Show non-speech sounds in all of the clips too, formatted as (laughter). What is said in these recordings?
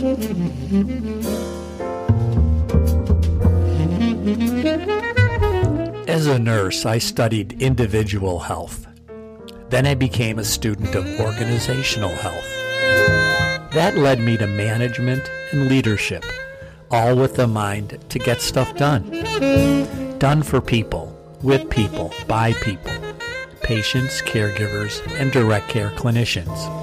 As a nurse, I studied individual health. Then I became a student of organizational health. That led me to management and leadership, all with the mind to get stuff done. Done for people, with people, by people, patients, caregivers, and direct care clinicians.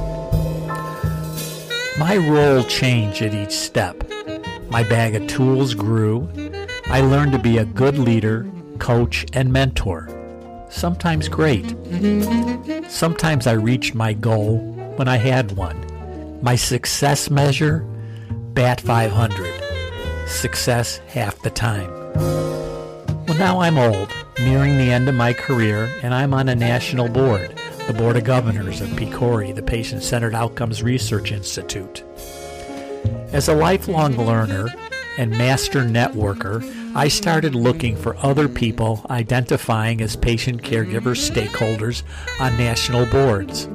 My role changed at each step. My bag of tools grew. I learned to be a good leader, coach, and mentor. Sometimes great. Sometimes I reached my goal when I had one. My success measure? BAT 500. Success half the time. Well, now I'm old, nearing the end of my career, and I'm on a national board, the Board of Governors of PCORI, the Patient Centered Outcomes Research Institute. As a lifelong learner and master networker, I started looking for other people identifying as patient caregiver stakeholders on national boards.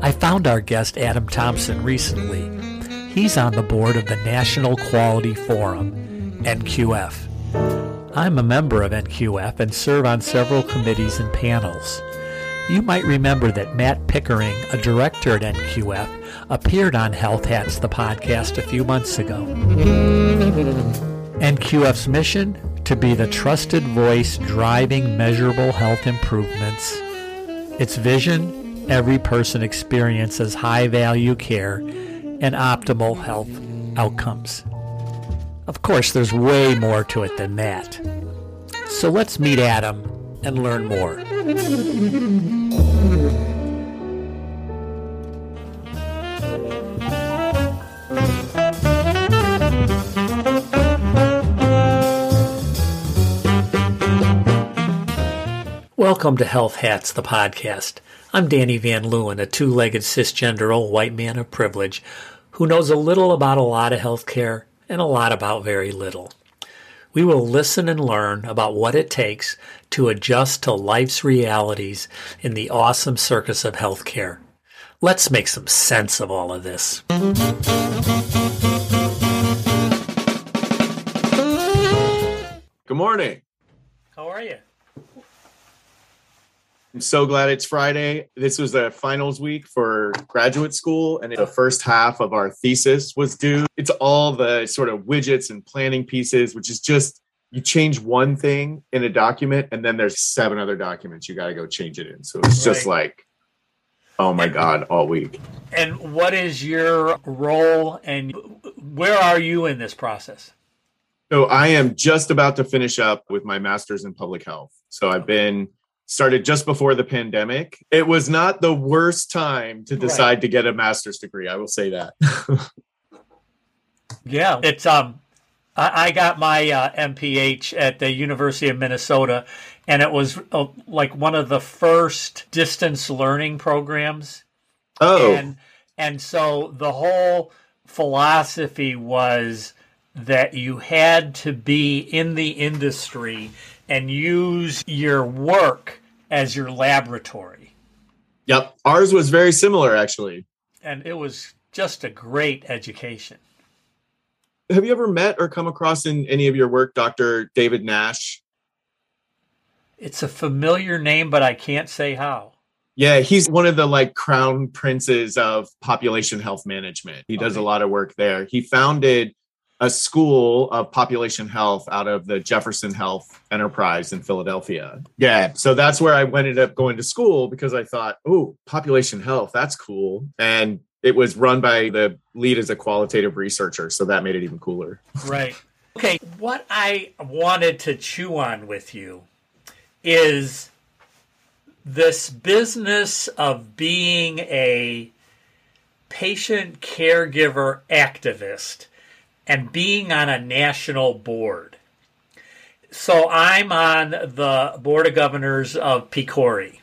I found our guest Adam Thompson recently. He's on the board of the National Quality Forum, NQF. I'm a member of NQF and serve on several committees and panels. You might remember that Matt Pickering, a director at NQF, appeared on Health Hats, the podcast, a few months ago. NQF's mission? To be the trusted voice driving measurable health improvements. Its vision? Every person experiences high value care and optimal health outcomes. Of course, there's way more to it than that. So let's meet Adam and learn more. Welcome to Health Hats, the podcast. I'm Danny Van Leeuwen, a two legged cisgender old white man of privilege who knows a little about a lot of healthcare and a lot about very little. We will listen and learn about what it takes to adjust to life's realities in the awesome circus of healthcare. Let's make some sense of all of this. Good morning. How are you? I'm so glad it's Friday. This was the finals week for graduate school, and the first half of our thesis was due. It's all the sort of widgets and planning pieces, which is just you change one thing in a document, and then there's seven other documents you got to go change it in. So it's just Right. like, oh my God, all week. And what is your role and where are you in this process? So I am just about to finish up with my master's in public health. So I've been started just before the pandemic. It was not the worst time to decide to get a master's degree. I will say that. (laughs) Yeah, it's um, I, I got my uh, MPH at the University of Minnesota, and it was uh, like one of the first distance learning programs, oh, and and so the whole philosophy was that you had to be in the industry and use your work as your laboratory, yep. Ours was very similar, actually. and it was just a great education. Have you ever met or come across in any of your work Dr. David Nash? It's a familiar name, but I can't say how. Yeah, he's one of the like crown princes of population health management. He does Okay. a lot of work there. He founded a school of population health out of the Jefferson Health Enterprise in Philadelphia. Yeah, so that's where I ended up going to school because I thought, oh, population health, that's cool. And it was run by the lead as a qualitative researcher, so that made it even cooler. Right. Okay. What I wanted to chew on with you is this business of being a patient caregiver activist and being on a national board. So I'm on the board of governors of PCORI,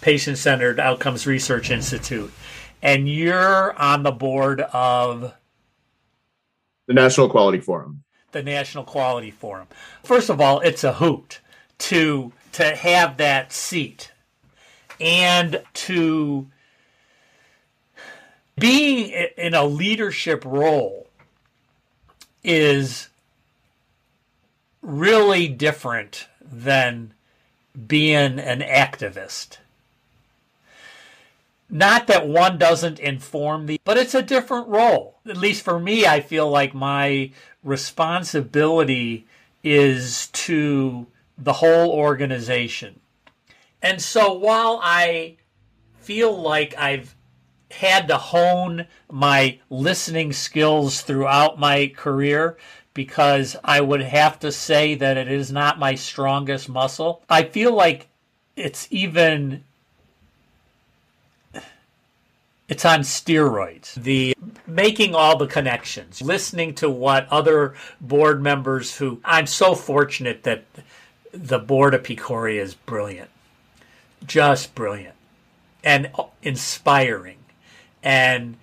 Patient Centered Outcomes Research Institute, and you're on the board of The National Quality Forum. the National Quality Forum. First of all, it's a hoot to to have that seat and to Being in a leadership role is really different than being an activist. Not that one doesn't inform the, but it's a different role. At least for me, I feel like my responsibility is to the whole organization. And so while I feel like I've had to hone my listening skills throughout my career, because I would have to say that it is not my strongest muscle. I feel like it's even it's on steroids. The making all the connections, listening to what other board members who I'm so fortunate that the board of PCORI is brilliant. Just brilliant and inspiring. And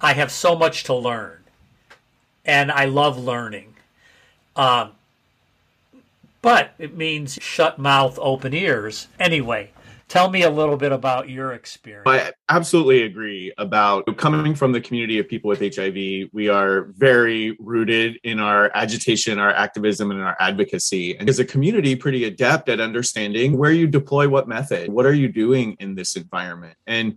I have so much to learn and I love learning. Um, but it means shut mouth, open ears. Anyway, tell me a little bit about your experience. I absolutely agree about coming from the community of people with HIV. We are very rooted in our agitation, our activism, and our advocacy. And as a community, pretty adept at understanding where you deploy what method. What are you doing in this environment? And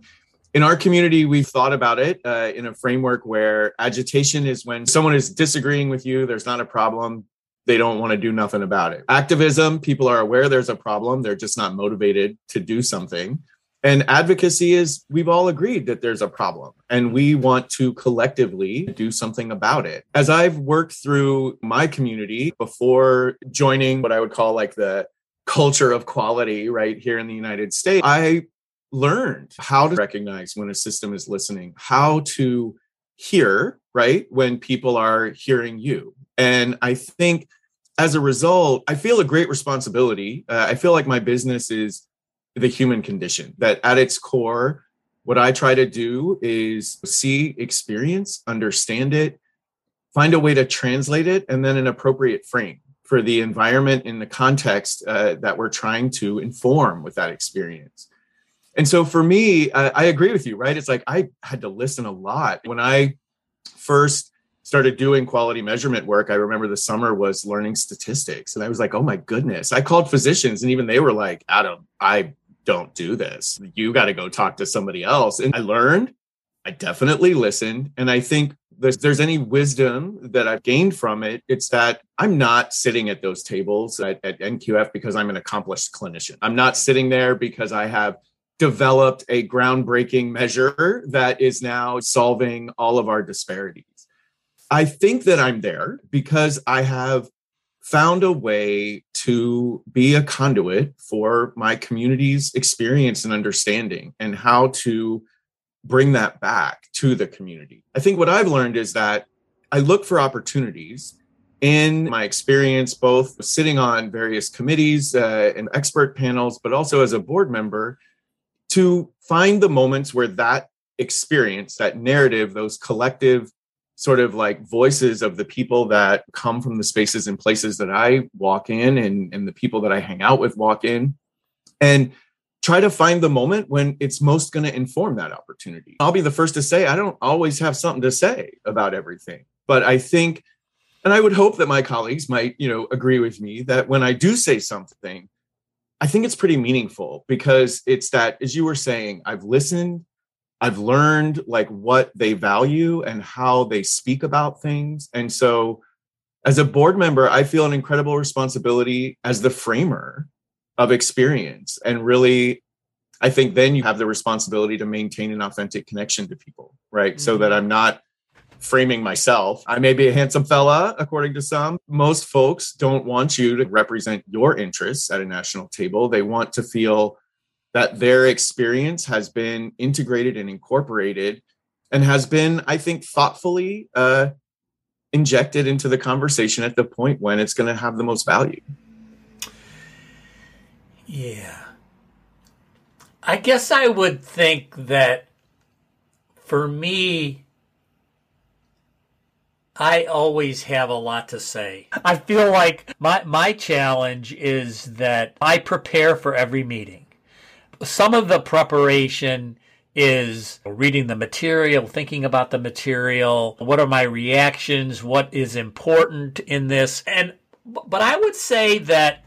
in our community, we've thought about it uh, in a framework where agitation is when someone is disagreeing with you, there's not a problem, they don't want to do nothing about it. Activism, people are aware there's a problem, they're just not motivated to do something. And advocacy is we've all agreed that there's a problem and we want to collectively do something about it. As I've worked through my community before joining what I would call like the culture of quality right here in the United States, I learned how to recognize when a system is listening, how to hear, right, when people are hearing you. And I think as a result, I feel a great responsibility. Uh, I feel like my business is the human condition, that at its core, what I try to do is see, experience, understand it, find a way to translate it, and then an appropriate frame for the environment in the context uh, that we're trying to inform with that experience. And so for me, I, I agree with you, right? It's like I had to listen a lot. When I first started doing quality measurement work, I remember the summer was learning statistics. And I was like, oh my goodness. I called physicians and even they were like, Adam, I don't do this. You got to go talk to somebody else. And I learned, I definitely listened. And I think there's, there's any wisdom that I've gained from it, it's that I'm not sitting at those tables at, at NQF because I'm an accomplished clinician. I'm not sitting there because I have developed a groundbreaking measure that is now solving all of our disparities. I think that I'm there because I have found a way to be a conduit for my community's experience and understanding and how to bring that back to the community. I think what I've learned is that I look for opportunities in my experience, both sitting on various committees uh, and expert panels, but also as a board member to find the moments where that experience, that narrative, those collective sort of like voices of the people that come from the spaces and places that I walk in and, and the people that I hang out with walk in and try to find the moment when it's most going to inform that opportunity. I'll be the first to say I don't always have something to say about everything, but I think and I would hope that my colleagues might, you know, agree with me that when I do say something, I think it's pretty meaningful because it's that, as you were saying, I've listened, I've learned like what they value and how they speak about things. And so, as a board member, I feel an incredible responsibility as the framer of experience. And really, I think then you have the responsibility to maintain an authentic connection to people, right? Mm-hmm. So that mm-hmm. I'm not framing myself. I may be a handsome fella, according to some. Most folks don't want you to represent your interests at a national table. They want to feel that their experience has been integrated and incorporated and has been, I think, thoughtfully uh, injected into the conversation at the point when it's going to have the most value. Yeah. I guess I would think that for me, I always have a lot to say. I feel like my my challenge is that I prepare for every meeting. Some of the preparation is reading the material, thinking about the material. What are my reactions? What is important in this? And, but I would say that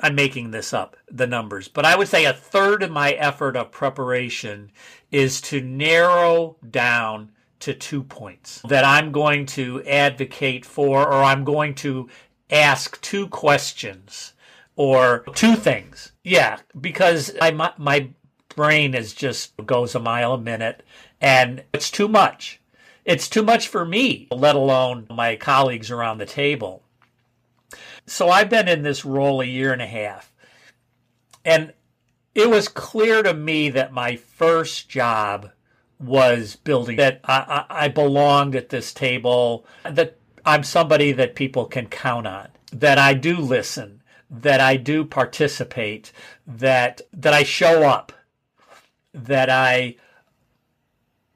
I'm making this up, the numbers, but I would say a third of my effort of preparation is to narrow down to two points that I'm going to advocate for, or I'm going to ask two questions or two things. Yeah, because I, my, my brain is just goes a mile a minute and it's too much. It's too much for me, let alone my colleagues around the table. So I've been in this role a year and a half. And it was clear to me that my first job was building that I, I, belonged at this table, that I'm somebody that people can count on, that I do listen, that I do participate, that that I show up, that I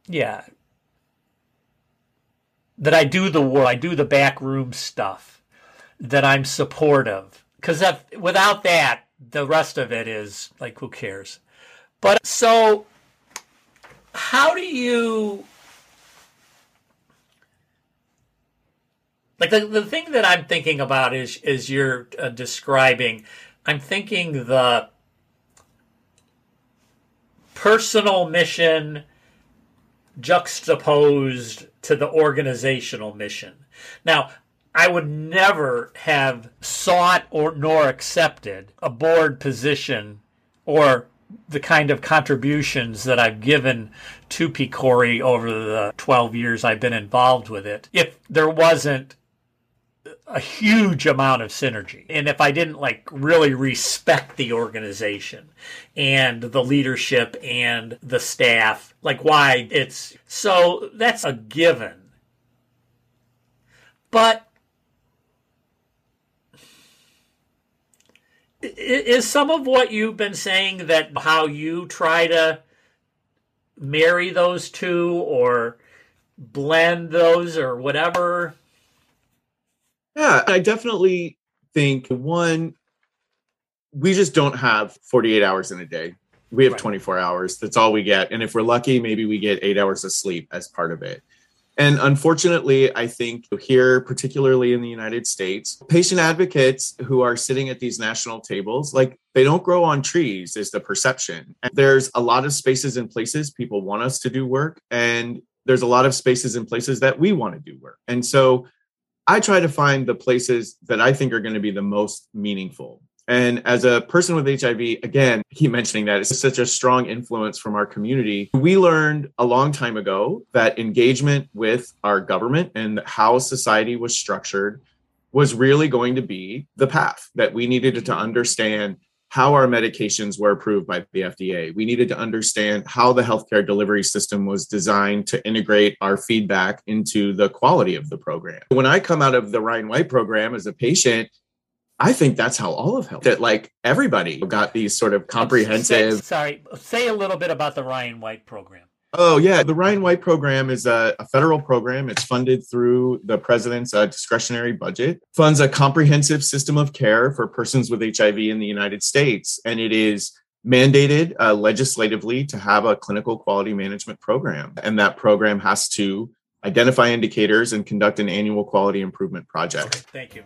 yeah, that I do the work, I do the backroom stuff that I'm supportive. Because without that, the rest of it is like, who cares? But so, how do you. Like the, the thing that I'm thinking about is is you're uh, describing, I'm thinking the personal mission juxtaposed to the organizational mission. Now, I would never have sought or nor accepted a board position or the kind of contributions that I've given to PCORI over the 12 years I've been involved with it if there wasn't a huge amount of synergy. And if I didn't like really respect the organization and the leadership and the staff, like why it's so that's a given. But is some of what you've been saying that how you try to marry those two or blend those or whatever? Yeah i definitely think one we just don't have 48 hours in a day. We have right. 24 hours. That's all we get. And if we're lucky maybe we get eight hours of sleep as part of it and unfortunately, I think here, particularly in the United States, patient advocates who are sitting at these national tables, like they don't grow on trees, is the perception. And there's a lot of spaces and places people want us to do work. And there's a lot of spaces and places that we want to do work. And so I try to find the places that I think are going to be the most meaningful. And as a person with HIV, again, I (laughs) keep mentioning that it's such a strong influence from our community. We learned a long time ago that engagement with our government and how society was structured was really going to be the path that we needed to understand how our medications were approved by the FDA. We needed to understand how the healthcare delivery system was designed to integrate our feedback into the quality of the program. When I come out of the Ryan White program as a patient, I think that's how all of health that like everybody got these sort of comprehensive. Sorry, say a little bit about the Ryan White program. Oh yeah, the Ryan White program is a, a federal program. It's funded through the president's uh, discretionary budget. Funds a comprehensive system of care for persons with HIV in the United States, and it is mandated uh, legislatively to have a clinical quality management program, and that program has to identify indicators, and conduct an annual quality improvement project. Thank you.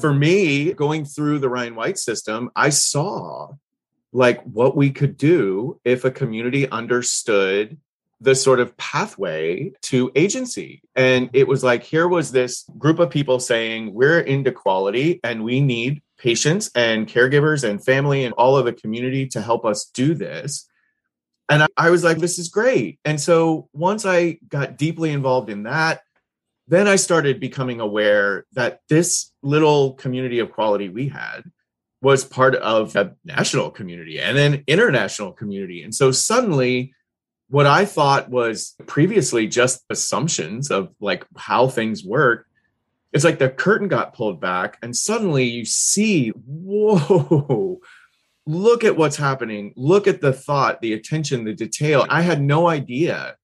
For me, going through the Ryan White system, I saw like what we could do if a community understood the sort of pathway to agency. And it was like, here was this group of people saying, we're into quality and we need patients and caregivers and family and all of the community to help us do this. And I was like, this is great. And so once I got deeply involved in that, then I started becoming aware that this little community of quality we had was part of a national community and an international community. And so suddenly, what I thought was previously just assumptions of like how things work. It's like the curtain got pulled back, and suddenly you see, whoa, look at what's happening. Look at the thought, the attention, the detail. I had no idea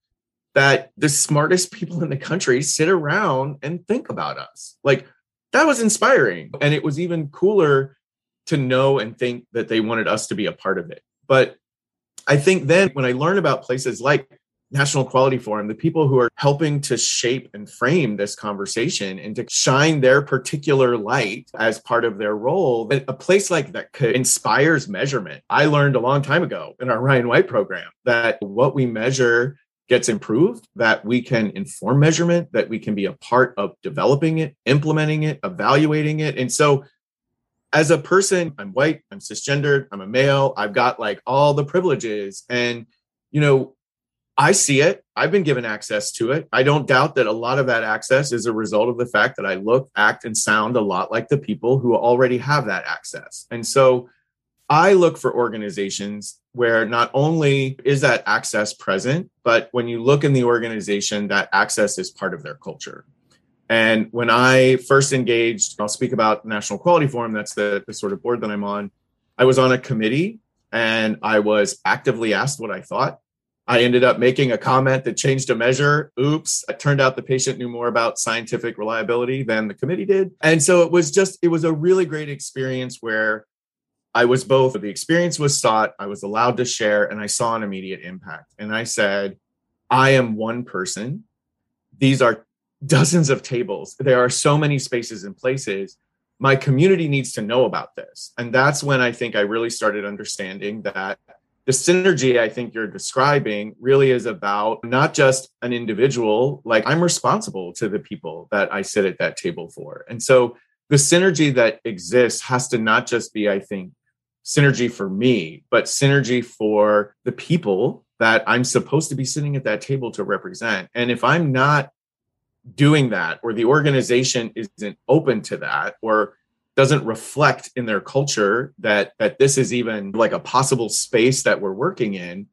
that the smartest people in the country sit around and think about us. Like that was inspiring. And it was even cooler to know and think that they wanted us to be a part of it. But I think then when I learn about places like National Quality Forum, the people who are helping to shape and frame this conversation and to shine their particular light as part of their role, a place like that could inspires measurement. I learned a long time ago in our (laughs) Ryan White program that what we measure gets improved, that we can inform measurement, that we can be a part of developing it, implementing it, evaluating it. And so as a person, I'm white, I'm cisgendered, I'm a male, I've got like all the privileges. And, you know, I see it. I've been given access to it. I don't doubt that a lot of that access is a result of the fact that I look, act, and sound a lot like the people who already have that access. And so I look for organizations where not only is that access present, but when you look in the organization, that access is part of their culture. And when I first engaged, I'll speak about National Quality Forum, that's the, the sort of board that I'm on. I was on a committee and I was actively asked what I thought I ended up making a comment that changed a measure. Oops. It turned out the patient knew more about scientific reliability than the committee did. And so it was just, it was a really great experience where I was both, the experience was sought, I was allowed to share, and I saw an immediate impact. And I said, I am one person. These are dozens of tables. There are so many spaces and places. My community needs to know about this. And that's when I think I really started understanding that the synergy I think you're describing really is about not just an individual, like I'm responsible to the people that I sit at that table for. And so the synergy that exists has to not just be, I think, synergy for me, but synergy for the people that I'm supposed to be sitting at that table to represent. And if I'm not doing that, or the organization isn't open to that, or doesn't reflect in their culture that that this is even like a possible space that we're working in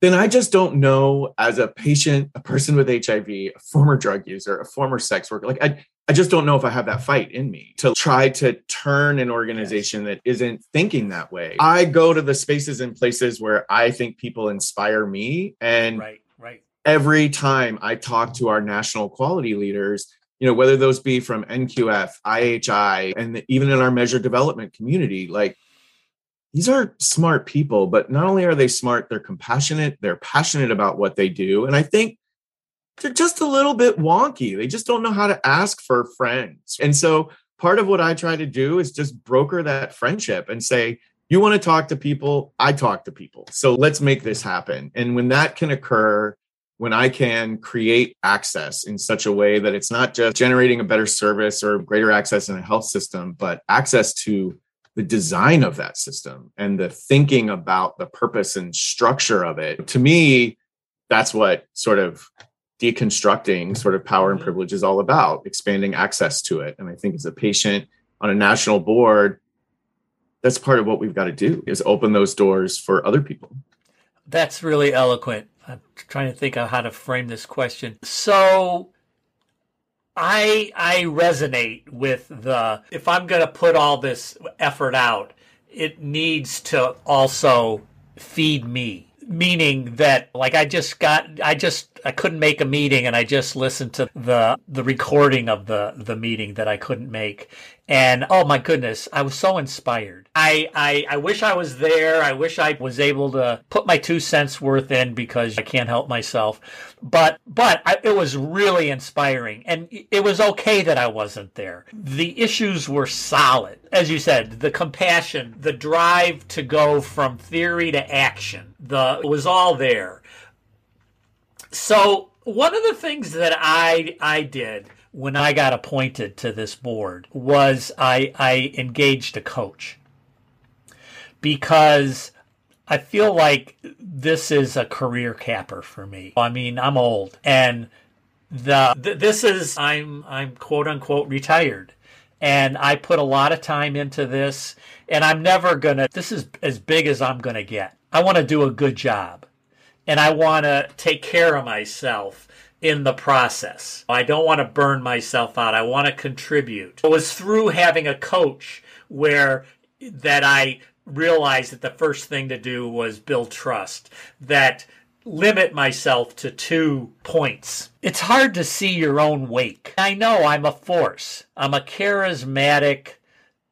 then i just don't know as a patient a person with hiv a former drug user a former sex worker like i i just don't know if i have that fight in me to try to turn an organization that isn't thinking that way. I go to the spaces and places where i think people inspire me and right every time i talk to our national quality leaders you know whether those be from nqf ihi and even in our measure development community like these are smart people but not only are they smart they're compassionate they're passionate about what they do and i think they're just a little bit wonky. They just don't know how to ask for friends. And so part of what i try to do is just broker that friendship and say you want to talk to people? I talk to people. So let's make this happen. And when that can occur when I can create access in such a way that it's not just generating a better service or greater access in a health system, but access to the design of that system and the thinking about the purpose and structure of it. To me, that's what sort of deconstructing sort of power and mm-hmm. privilege is all about, expanding access to it. And I think as a patient on a national board, that's part of what we've got to do is open those doors for other people. That's really eloquent. I'm trying to think of how to frame this question. So I I resonate with the if I'm going to put all this effort out, it needs to also feed me. Meaning that like I just got I just I couldn't make a meeting and I just listened to the the recording of the the meeting that I couldn't make and oh my goodness, I was so inspired. I, I, I wish I was there. I wish I was able to put my two cents worth in because I can't help myself. But but I, it was really inspiring, and it was okay that I wasn't there. The issues were solid, as you said. The compassion, the drive to go from theory to action, the it was all there. So one of the things that I I did when I got appointed to this board was I, I engaged a coach because I feel like this is a career capper for me. I mean, I'm old and the th- this is I'm I'm quote unquote retired and I put a lot of time into this and I'm never going to this is as big as I'm going to get. I want to do a good job and I want to take care of myself in the process. I don't want to burn myself out. I want to contribute. It was through having a coach where that I realized that the first thing to do was build trust. That limit myself to two points. It's hard to see your own wake. I know I'm a force. I'm a charismatic,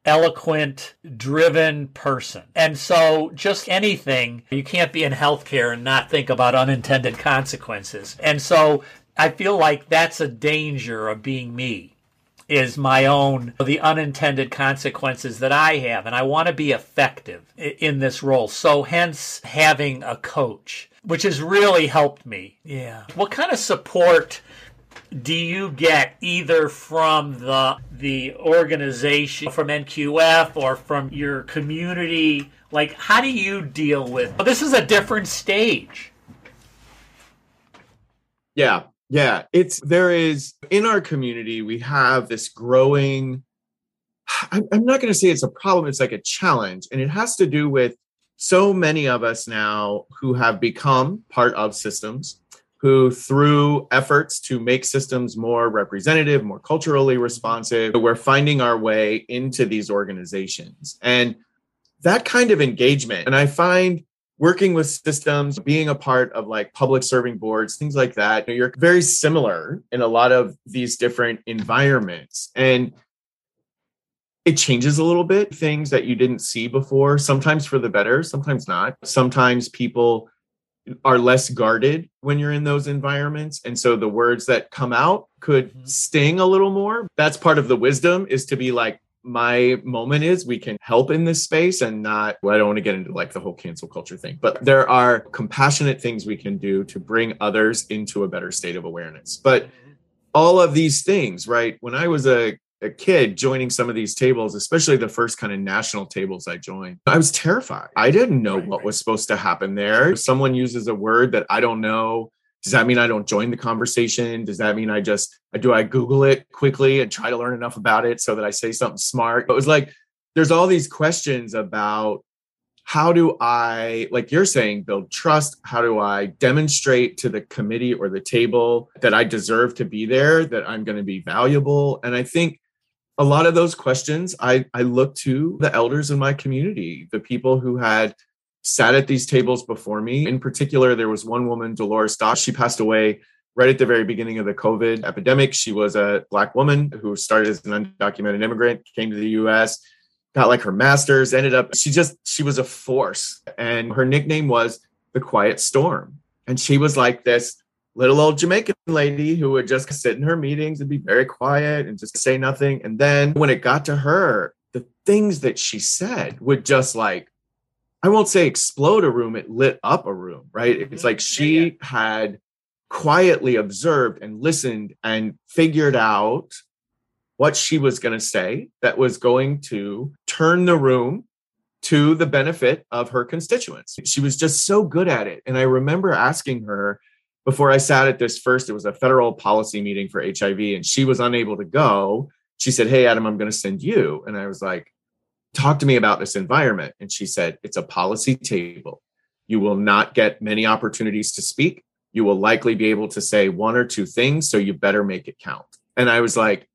eloquent, driven person. And so, just anything, you can't be in healthcare and not think about unintended consequences. And so, I feel like that's a danger of being me is my own the unintended consequences that I have and I want to be effective in this role. So hence having a coach which has really helped me. Yeah. What kind of support do you get either from the the organization from NQF or from your community like how do you deal with well, this is a different stage yeah yeah, it's there is in our community, we have this growing. I'm, I'm not going to say it's a problem, it's like a challenge. And it has to do with so many of us now who have become part of systems, who through efforts to make systems more representative, more culturally responsive, we're finding our way into these organizations. And that kind of engagement, and I find working with systems, being a part of like public serving boards, things like that, you're very similar in a lot of these different environments. And it changes a little bit, things that you didn't see before, sometimes for the better, sometimes not. Sometimes people are less guarded when you're in those environments. And so the words that come out could mm-hmm. sting a little more. That's part of the wisdom is to be like, my moment is we can help in this space and not well, I don't want to get into like the whole cancel culture thing, but there are compassionate things we can do to bring others into a better state of awareness. But mm-hmm. all of these things, right? When I was a a kid joining some of these tables, especially the first kind of national tables I joined, I was terrified. I didn't know right, what right. was supposed to happen there. If Someone uses a word that I don't know does that mean I don't join the conversation? Does that mean I just do I Google it quickly and try to learn enough about it so that I say something smart? But it was like there's all these questions about how do I, like you're saying, build trust? How do I demonstrate to the committee or the table that I deserve to be there, that I'm going to be valuable? And I think a lot of those questions I, I look to the elders in my community, the people who had sat at these tables before me. In particular, there was one woman, Dolores Dosh. She passed away right at the very beginning of the COVID epidemic. She was a Black woman who started as an undocumented immigrant, came to the US, got like her master's, ended up, she just, she was a force. And her nickname was the Quiet Storm. And she was like this little old Jamaican lady who would just sit in her meetings and be very quiet and just say nothing. And then when it got to her, the things that she said would just like I won't say explode a room, it lit up a room, right? Mm-hmm. It's like she yeah. had quietly observed and listened and figured out what she was going to say that was going to turn the room to the benefit of her constituents. She was just so good at it. And I remember asking her before I sat at this first, it was a federal policy meeting for HIV, and she was unable to go. She said, Hey, Adam, I'm going to send you. And I was like, talk to me about this environment. And she said, it's a policy table. You will not get many opportunities to speak. You will likely be able to say one or two things. So you better make it count. And I was like,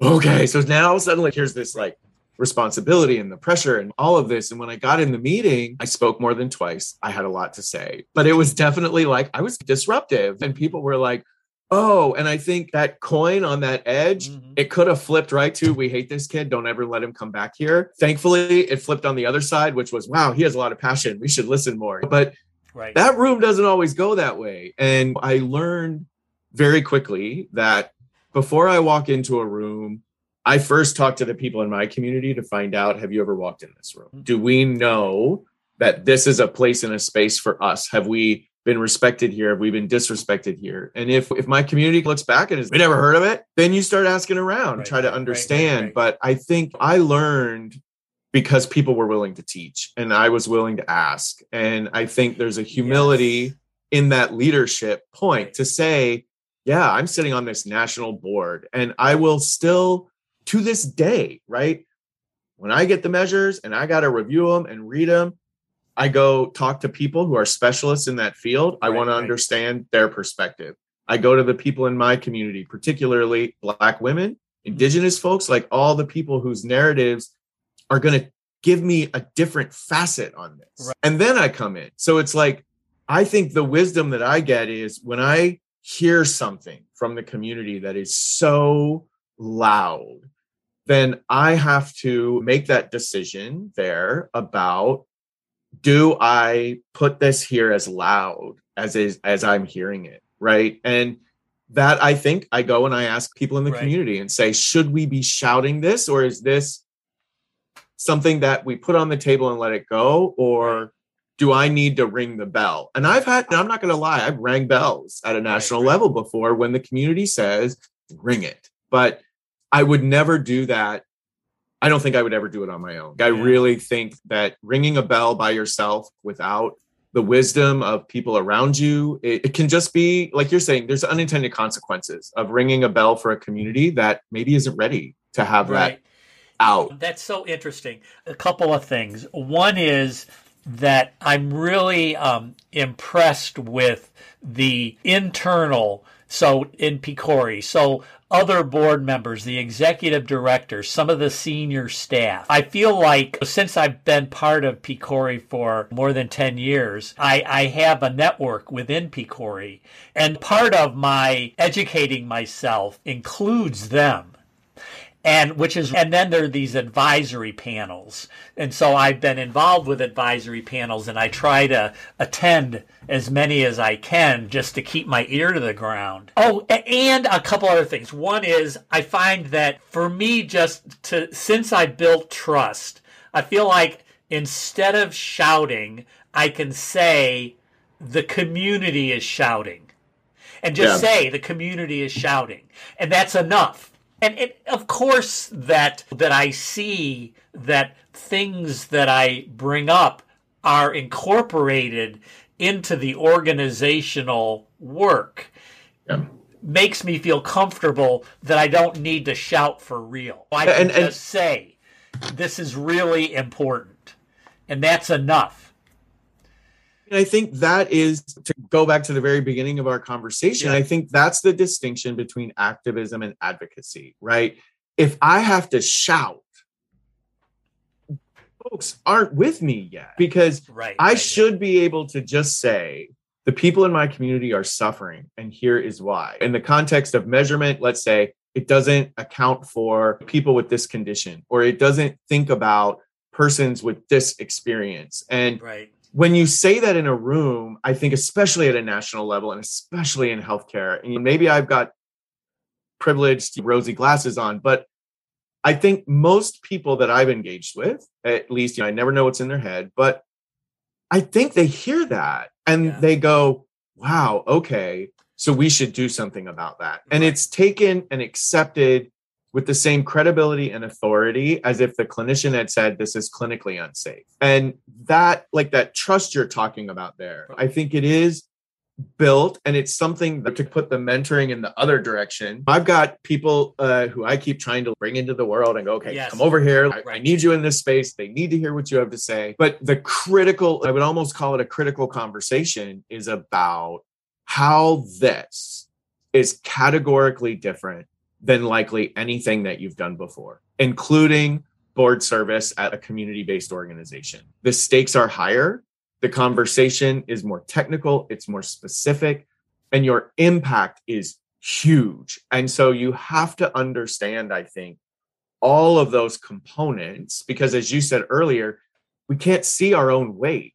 okay. So now suddenly here's this like responsibility and the pressure and all of this. And when I got in the meeting, I spoke more than twice. I had a lot to say, but it was definitely like I was disruptive. And people were like, Oh, and I think that coin on that edge, mm-hmm. it could have flipped right to we hate this kid. Don't ever let him come back here. Thankfully, it flipped on the other side, which was wow, he has a lot of passion. We should listen more. But right. that room doesn't always go that way. And I learned very quickly that before I walk into a room, I first talk to the people in my community to find out have you ever walked in this room? Mm-hmm. Do we know that this is a place and a space for us? Have we been respected here? Have we been disrespected here? And if if my community looks back and has we never heard of it, then you start asking around, right, try to understand. Right, right, but I think I learned because people were willing to teach and I was willing to ask. And I think there's a humility yes. in that leadership point to say, yeah, I'm sitting on this national board and I will still to this day, right? When I get the measures and I got to review them and read them, I go talk to people who are specialists in that field. I want to understand their perspective. I go to the people in my community, particularly Black women, mm-hmm. Indigenous folks, like all the people whose narratives are going to give me a different facet on this. Right. And then I come in. So it's like I think the wisdom that I get is when I hear something from the community that is so loud, then I have to make that decision there about do I put this here as loud as is as I'm hearing it, right? And that I think I go and I ask people in the right. community and say, should we be shouting this or is this something that we put on the table and let it go or do I need to ring the bell? And I've had, I'm not going to lie, I've rang bells at a national right, right. level before when the community says, ring it. But I would never do that. I don't think I would ever do it on my own. I yeah. really think that ringing a bell by yourself without the wisdom of people around you, it, it can just be like you're saying, there's unintended consequences of ringing a bell for a community that maybe isn't ready to have right. that out. That's so interesting. A couple of things. One is that I'm really um, impressed with the internal. So in PCORI. so other board members, the executive director, some of the senior staff. I feel like since I've been part of PCORI for more than 10 years, I, I have a network within PCORI. And part of my educating myself includes them and which is and then there are these advisory panels. And so i've been involved with advisory panels and i try to attend as many as i can just to keep my ear to the ground. Oh and a couple other things. One is i find that for me just to since i built trust i feel like instead of shouting i can say the community is shouting. And just yeah. say the community is shouting. And that's enough and it, of course that that I see that things that I bring up are incorporated into the organizational work yeah. makes me feel comfortable that I don't need to shout for real. I can and, and, just say this is really important, and that's enough. And I think that is to go back to the very beginning of our conversation. Yeah. I think that's the distinction between activism and advocacy, right? If I have to shout, folks aren't with me yet because right, I right, should right. be able to just say, the people in my community are suffering, and here is why. In the context of measurement, let's say it doesn't account for people with this condition, or it doesn't think about persons with this experience. And right when you say that in a room, I think especially at a national level and especially in healthcare, and maybe I've got privileged rosy glasses on, but I think most people that I've engaged with, at least, you know, I never know what's in their head, but I think they hear that and yeah. they go, wow, okay, so we should do something about that. And it's taken and accepted with the same credibility and authority as if the clinician had said this is clinically unsafe. And that, like that trust you're talking about there, I think it is built and it's something to put the mentoring in the other direction. I've got people uh, who i keep trying to bring into the world and go okay yes. come over here. I, I, need you in this space. They need to hear what you have to say. But the critical i would almost call it a critical conversation is about how this is categorically different than likely anything that you've done before, including board service at a community based organization. The stakes are higher, the conversation is more technical, it's more specific, and your impact is huge. And so you have to understand, I think, all of those components because, as you said earlier, we can't see our own wake.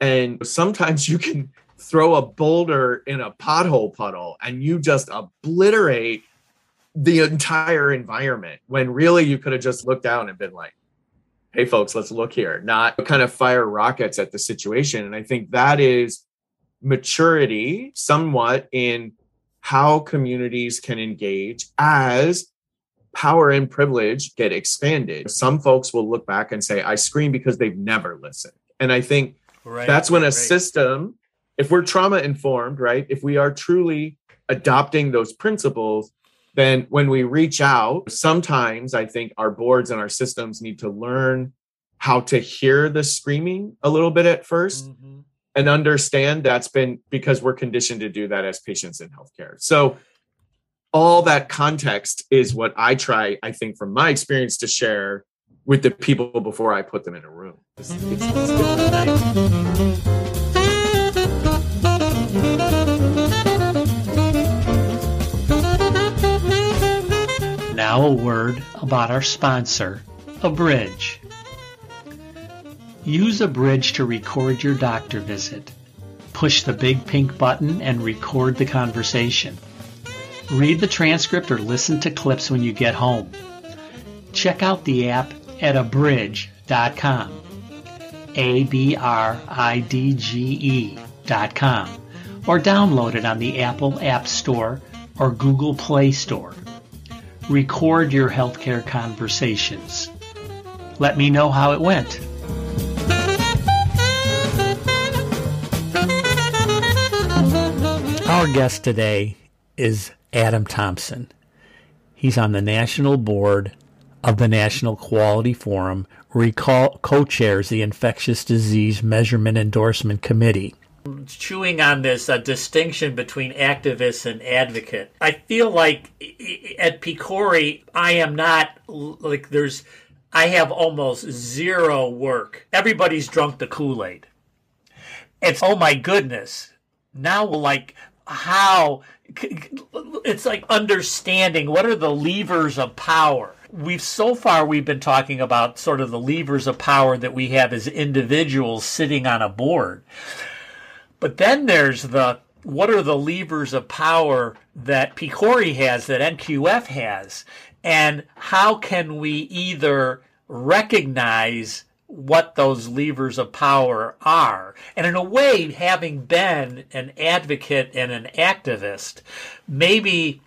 And sometimes you can throw a boulder in a pothole puddle and you just obliterate the entire environment when really you could have just looked down and been like, hey, folks, let's look here, not kind of fire rockets at the situation. And I think that is maturity somewhat in how communities can engage as power and privilege get expanded. Some folks will look back and say, I scream because they've never listened. And I think right, that's when a right. system, if we're trauma informed, right, if we are truly adopting those principles, then when we reach out, sometimes I think our boards and our systems need to learn how to hear the screaming a little bit at 1st mm-hmm. and understand that's been because we're conditioned to do that as patients in healthcare. So all that context is what I try, I think, from my experience to share with the people before I put them in a room. It's, it's, it's Now, a word about our sponsor, Abridge. Use Abridge to record your doctor visit. Push the big pink button and record the conversation. Read the transcript or listen to clips when you get home. Check out the app at abridge.com. A B R I D G E.com. Or download it on the Apple App Store or Google Play Store. Record your healthcare conversations. Let me know how it went. Our guest today is Adam Thompson. He's on the national board of the National Quality Forum, where he co chairs the Infectious Disease Measurement Endorsement Committee. Chewing on this uh, distinction between activist and advocate, I feel like at PCORI, I am not like there's, I have almost zero work. Everybody's drunk the Kool Aid. It's, oh my goodness. Now, like, how it's like understanding what are the levers of power we've so far we've been talking about sort of the levers of power that we have as individuals sitting on a board but then there's the what are the levers of power that PCORI has that NQF has and how can we either recognize what those levers of power are. And in a way, having been an advocate and an activist, maybe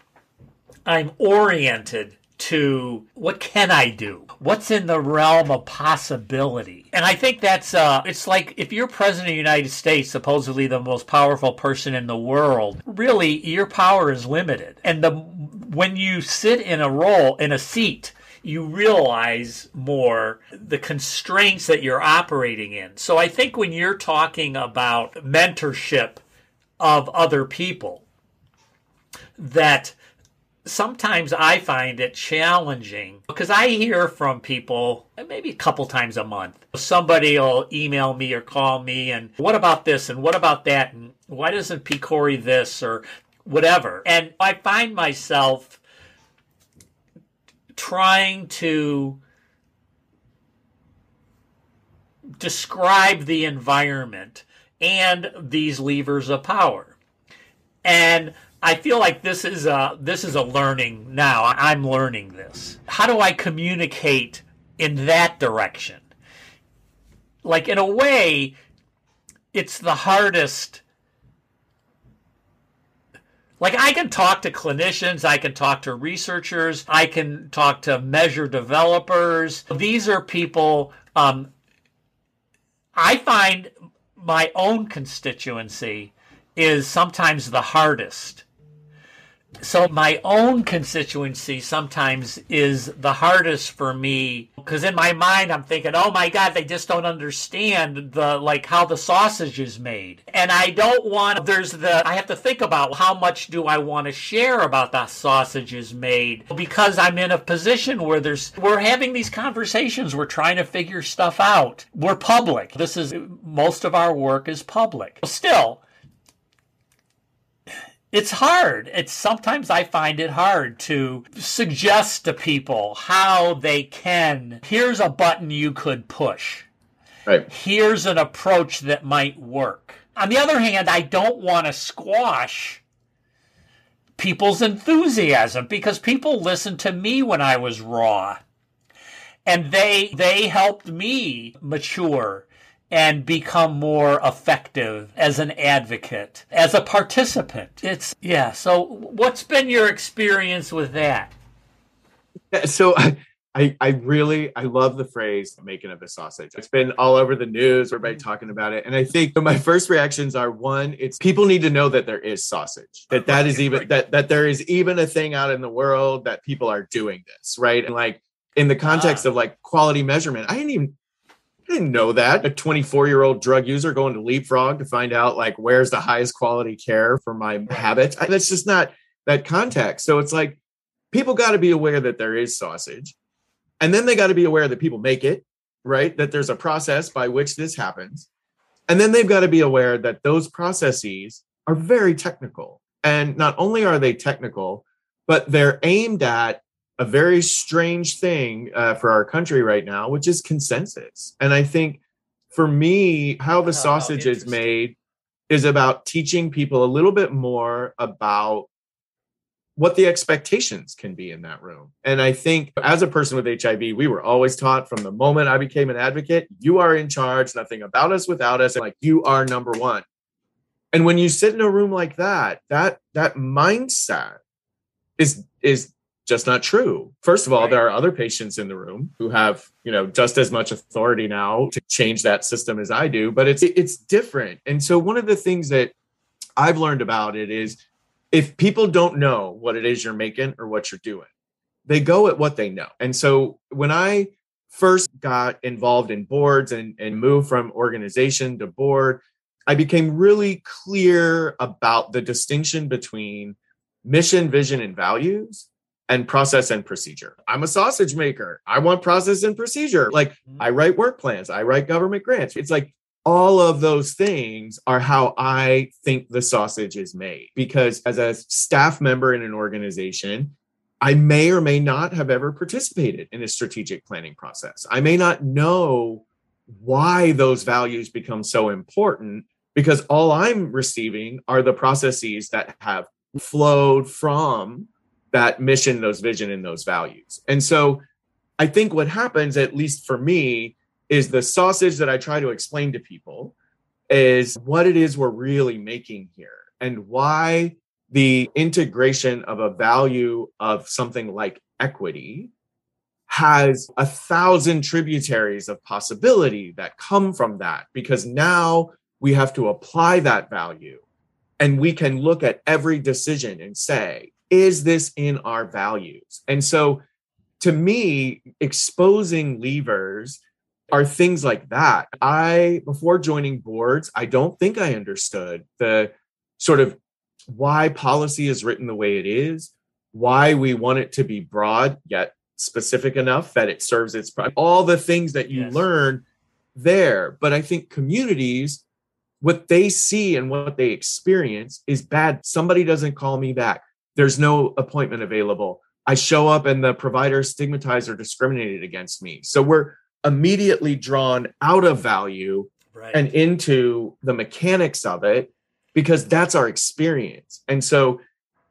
I'm oriented to what can I do? What's in the realm of possibility? And I think that's uh it's like if you're president of the United States, supposedly the most powerful person in the world, really your power is limited. And the when you sit in a role in a seat you realize more the constraints that you're operating in. So I think when you're talking about mentorship of other people, that sometimes I find it challenging because I hear from people maybe a couple times a month. Somebody will email me or call me and what about this and what about that and why doesn't PCORI this or whatever. And I find myself trying to describe the environment and these levers of power. And I feel like this is a this is a learning now. I'm learning this. How do I communicate in that direction? Like in a way, it's the hardest like I can talk to clinicians, I can talk to researchers, I can talk to measure developers. These are people um, I find my own constituency is sometimes the hardest so my own constituency sometimes is the hardest for me because in my mind I'm thinking, oh my God, they just don't understand the like how the sausage is made. And I don't want there's the I have to think about how much do I want to share about the sausage is made because I'm in a position where there's we're having these conversations, we're trying to figure stuff out. We're public. This is most of our work is public. Still, it's hard. It's sometimes I find it hard to suggest to people how they can. Here's a button you could push. Right. Here's an approach that might work. On the other hand, I don't want to squash people's enthusiasm because people listened to me when I was raw. And they they helped me mature and become more effective as an advocate, as a participant. It's, yeah. So, what's been your experience with that? So, (laughs) I, I really I love the phrase making of a sausage. It's been all over the news, everybody talking about it. And I think my first reactions are one, it's people need to know that there is sausage. That that is even that that there is even a thing out in the world that people are doing this, right? And like in the context ah. of like quality measurement, I didn't even didn't know that. A 24 year old drug user going to Leapfrog to find out like where's the highest quality care for my habits. That's just not that context. So it's like people got to be aware that there is sausage. And then they got to be aware that people make it, right? That there's a process by which this happens. And then they've got to be aware that those processes are very technical. And not only are they technical, but they're aimed at a very strange thing uh, for our country right now, which is consensus. And I think for me, how the oh, sausage is made is about teaching people a little bit more about what the expectations can be in that room. And I think as a person with HIV, we were always taught from the moment I became an advocate, you are in charge, nothing about us without us, like you are number one. And when you sit in a room like that, that that mindset is is just not true. First of all, right. there are other patients in the room who have, you know, just as much authority now to change that system as I do, but it's it's different. And so one of the things that I've learned about it is if people don't know what it is you're making or what you're doing, they go at what they know. And so when I first got involved in boards and, and moved from organization to board, I became really clear about the distinction between mission, vision, and values and process and procedure. I'm a sausage maker. I want process and procedure. Like mm-hmm. I write work plans, I write government grants. It's like all of those things are how I think the sausage is made. Because as a staff member in an organization, I may or may not have ever participated in a strategic planning process. I may not know why those values become so important because all I'm receiving are the processes that have flowed from that mission, those vision, and those values. And so I think what happens, at least for me, is the sausage that I try to explain to people is what it is we're really making here and why the integration of a value of something like equity has a thousand tributaries of possibility that come from that because now we have to apply that value and we can look at every decision and say is this in our values and so to me exposing levers are things like that. I, before joining boards, I don't think I understood the sort of why policy is written the way it is, why we want it to be broad yet specific enough that it serves its all the things that you yes. learn there. But I think communities, what they see and what they experience is bad. Somebody doesn't call me back. There's no appointment available. I show up and the provider stigmatized or discriminated against me. So we're immediately drawn out of value right. and into the mechanics of it because that's our experience. And so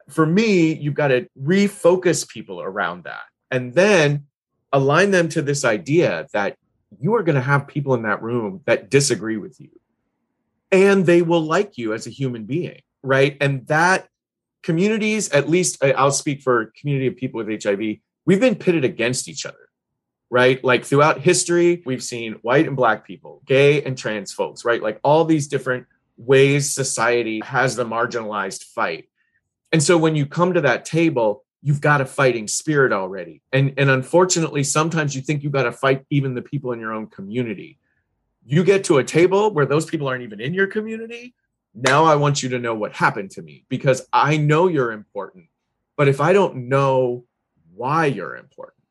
for me, you've got to refocus people around that and then align them to this idea that you are going to have people in that room that disagree with you and they will like you as a human being. Right. And that communities, at least uh, I'll speak for community of people with HIV, we've been pitted against each other right? Like throughout history, we've seen white and black people, gay and trans folks, right? Like all these different ways society has the marginalized fight. And so when you come to that table, you've got a fighting spirit already. And, and unfortunately, sometimes you think you've got to fight even the people in your own community. You get to a table where those people aren't even in your community. Now I want you to know what happened to me because I know you're important. But if I don't know why you're important,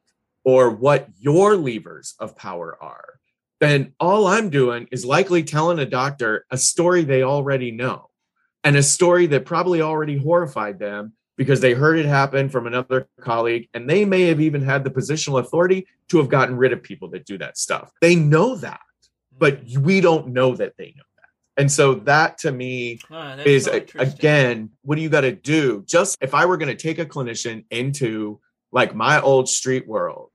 or what your levers of power are, then all I'm doing is likely telling a doctor a story they already know and a story that probably already horrified them because they heard it happen from another colleague and they may have even had the positional authority to have gotten rid of people that do that stuff. They know that, but we don't know that they know. And so that to me oh, is so again, what do you got to do? Just if I were going to take a clinician into like my old street world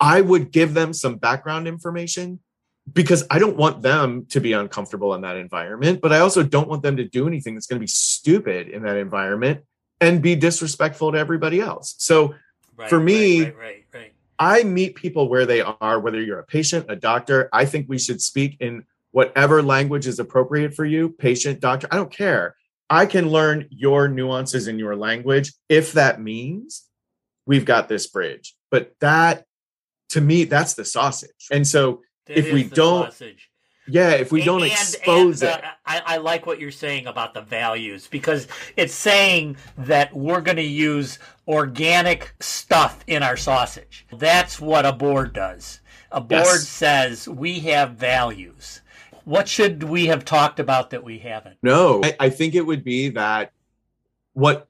I would give them some background information because I don't want them to be uncomfortable in that environment, but I also don't want them to do anything that's going to be stupid in that environment and be disrespectful to everybody else. So right, for me, right, right, right, I meet people where they are, whether you're a patient, a doctor. I think we should speak in whatever language is appropriate for you, patient, doctor. I don't care. I can learn your nuances in your language if that means we've got this bridge. But that to me, that's the sausage. And so that if we don't, sausage. yeah, if we don't and, expose and, uh, it, I, I like what you're saying about the values because it's saying that we're going to use organic stuff in our sausage. That's what a board does. A board yes. says we have values. What should we have talked about that we haven't? No, I, I think it would be that what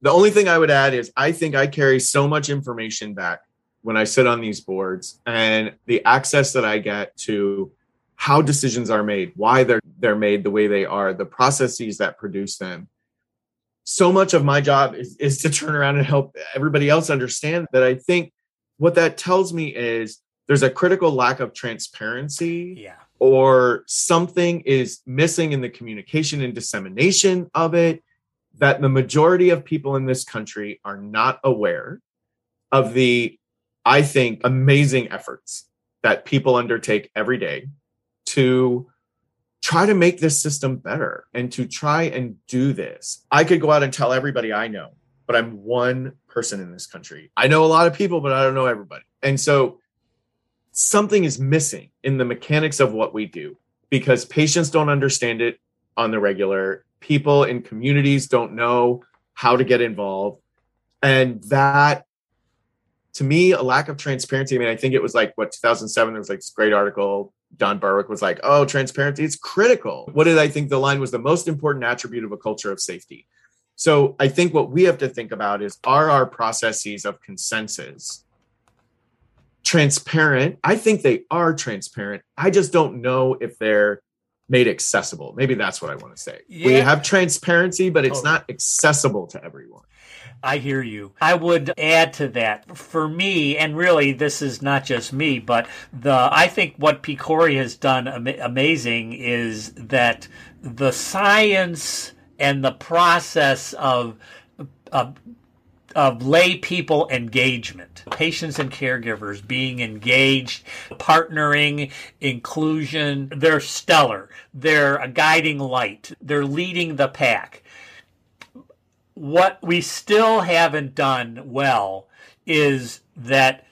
The only thing I would add is I think I carry so much information back when I sit on these boards and the access that I get to how decisions are made, why they're they're made the way they are, the processes that produce them. So much of my job is, is to turn around and help everybody else understand that I think what that tells me is there's a critical lack of transparency Yeah. Or something is missing in the communication and dissemination of it that the majority of people in this country are not aware of the i think amazing efforts that people undertake every day to try to make this system better and to try and do this. I could go out and tell everybody i know but i'm one person in this country. I know a lot of people but i don't know everybody. And so something is missing in the mechanics of what we do because patients don't understand it on the regular. People in communities don't know how to get involved. And that, to me, a lack of transparency. I mean, I think it was like what 2007, there was like this great article. Don Berwick was like, oh, transparency is critical. What did I think the line was the most important attribute of a culture of safety? So I think what we have to think about is are our processes of consensus transparent. I think they are transparent. I just don't know if they're made accessible. Maybe that's what I want to say. We have transparency, but it's Totally. not accessible to everyone. I hear you. I would add to that for me, and really, this is not just me, but the I think what PCORI has done ama- amazing is that the science and the process of of, of lay people engagement, patients and caregivers being engaged, partnering, inclusion. They're stellar. They're a guiding light. They're leading the pack what we still haven't done well is that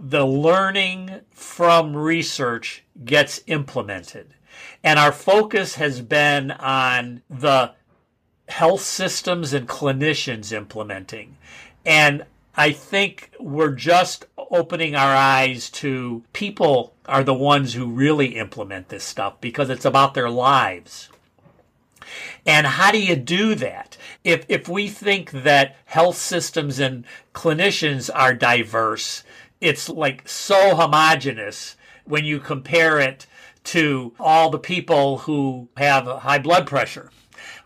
the learning from research gets implemented. And our focus has been on the health systems and clinicians implementing. And I think we're just opening our eyes to people are the ones who really implement this stuff because it's about their lives. And how do you do that? If if we think that health systems and clinicians are diverse, it's like so homogenous when you compare it to all the people who have high blood pressure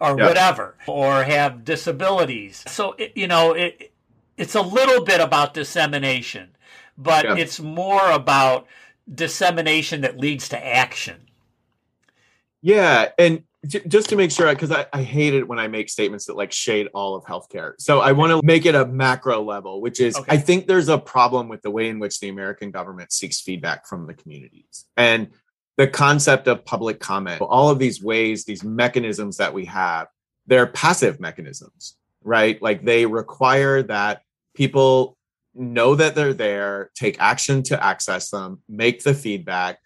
or Yeah. whatever or have disabilities. So it, you know, it it's a little bit about dissemination, but Yeah. it's more about dissemination that leads to action. Yeah, and j- just to make sure, because I, I hate it when I make statements that like shade all of healthcare. So I want to make it a macro level, which is Okay. I think there's a problem with the way in which the American government seeks feedback from the communities and the concept of public comment. All of these ways, these mechanisms that we have, they're passive mechanisms, right? Like they require that people know that they're there, take action to access them, make the feedback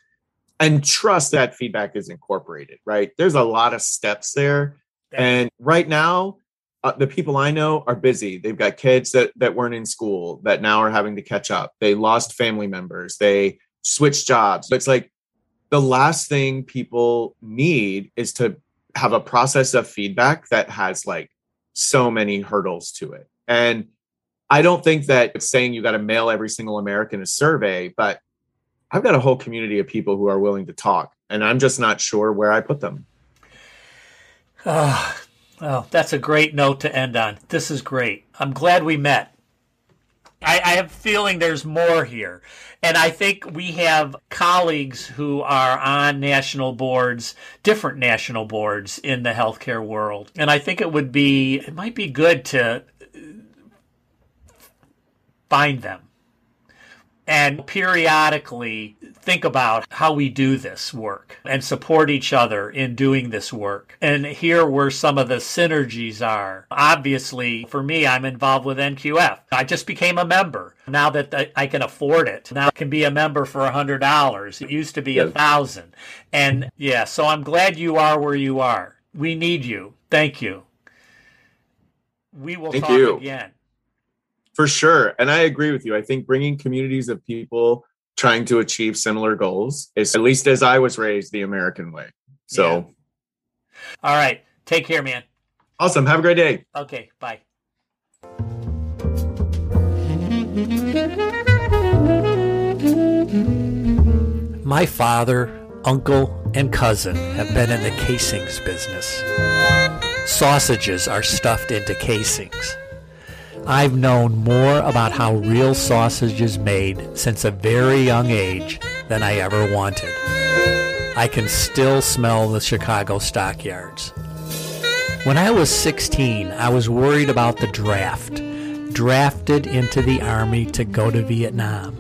and trust that feedback is incorporated, right? There's a lot of steps there. And right now, uh, the people I know are busy. They've got kids that, that weren't in school that now are having to catch up. They lost family members. They switched jobs. It's like the last thing people need is to have a process of feedback that has like so many hurdles to it. And I don't think that it's saying you got to mail every single American a survey, but I've got a whole community of people who are willing to talk, and I'm just not sure where I put them. Oh, well, that's a great note to end on. This is great. I'm glad we met. I, I have a feeling there's more here. And I think we have colleagues who are on national boards, different national boards in the healthcare world. And I think it would be, it might be good to find them and periodically think about how we do this work and support each other in doing this work and here where some of the synergies are. Obviously, for me, I'm involved with NQF. I just became a member now that I- can afford it. Now I can be a member for a hundred dollars. It used to be a Yes. thousand. And yeah, so I'm glad you are where you are. We need you. Thank you. We will Thank talk you. again. For sure. And I agree with you. I think bringing communities of people trying to achieve similar goals is, at least as I was raised, the American way. So Yeah. All right. Take care, man. awesome. Have a great day. Okay. Bye. My father, uncle, and cousin have been in the casings business. Sausages are stuffed into casings. I've known more about how real sausage is made since a very young age than I ever wanted. I can still smell the Chicago stockyards. When I was 16, I was worried about the draft. Drafted into the Army to go to Vietnam.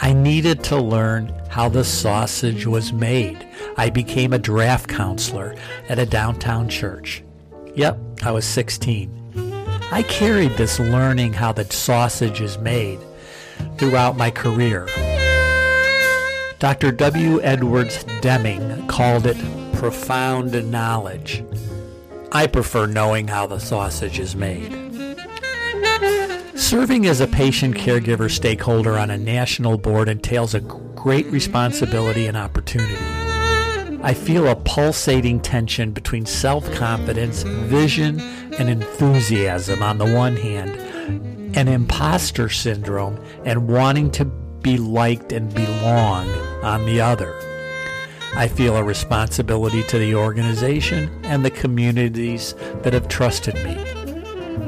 I needed to learn how the sausage was made. I became a draft counselor at a downtown church. Yep, I was 16. I carried this learning how the sausage is made throughout my career. Dr. W. Edwards Deming called it profound knowledge. I prefer knowing how the sausage is made. Serving as a patient caregiver stakeholder on a national board entails a great responsibility and opportunity. I feel a pulsating tension between self confidence, vision, and enthusiasm on the one hand, and imposter syndrome and wanting to be liked and belong on the other. I feel a responsibility to the organization and the communities that have trusted me.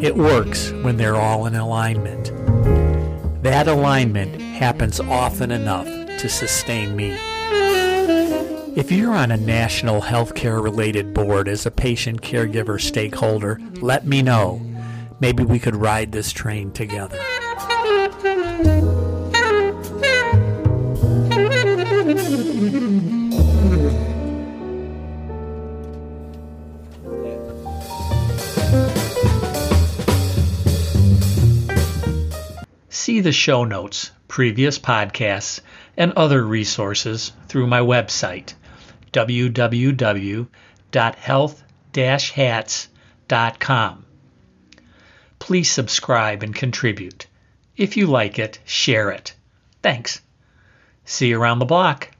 It works when they're all in alignment. That alignment happens often enough to sustain me. If you're on a national healthcare related board as a patient caregiver stakeholder, let me know. Maybe we could ride this train together. See the show notes, previous podcasts, and other resources through my website, www.health-hats.com. Please subscribe and contribute. If you like it, share it. Thanks. See you around the block.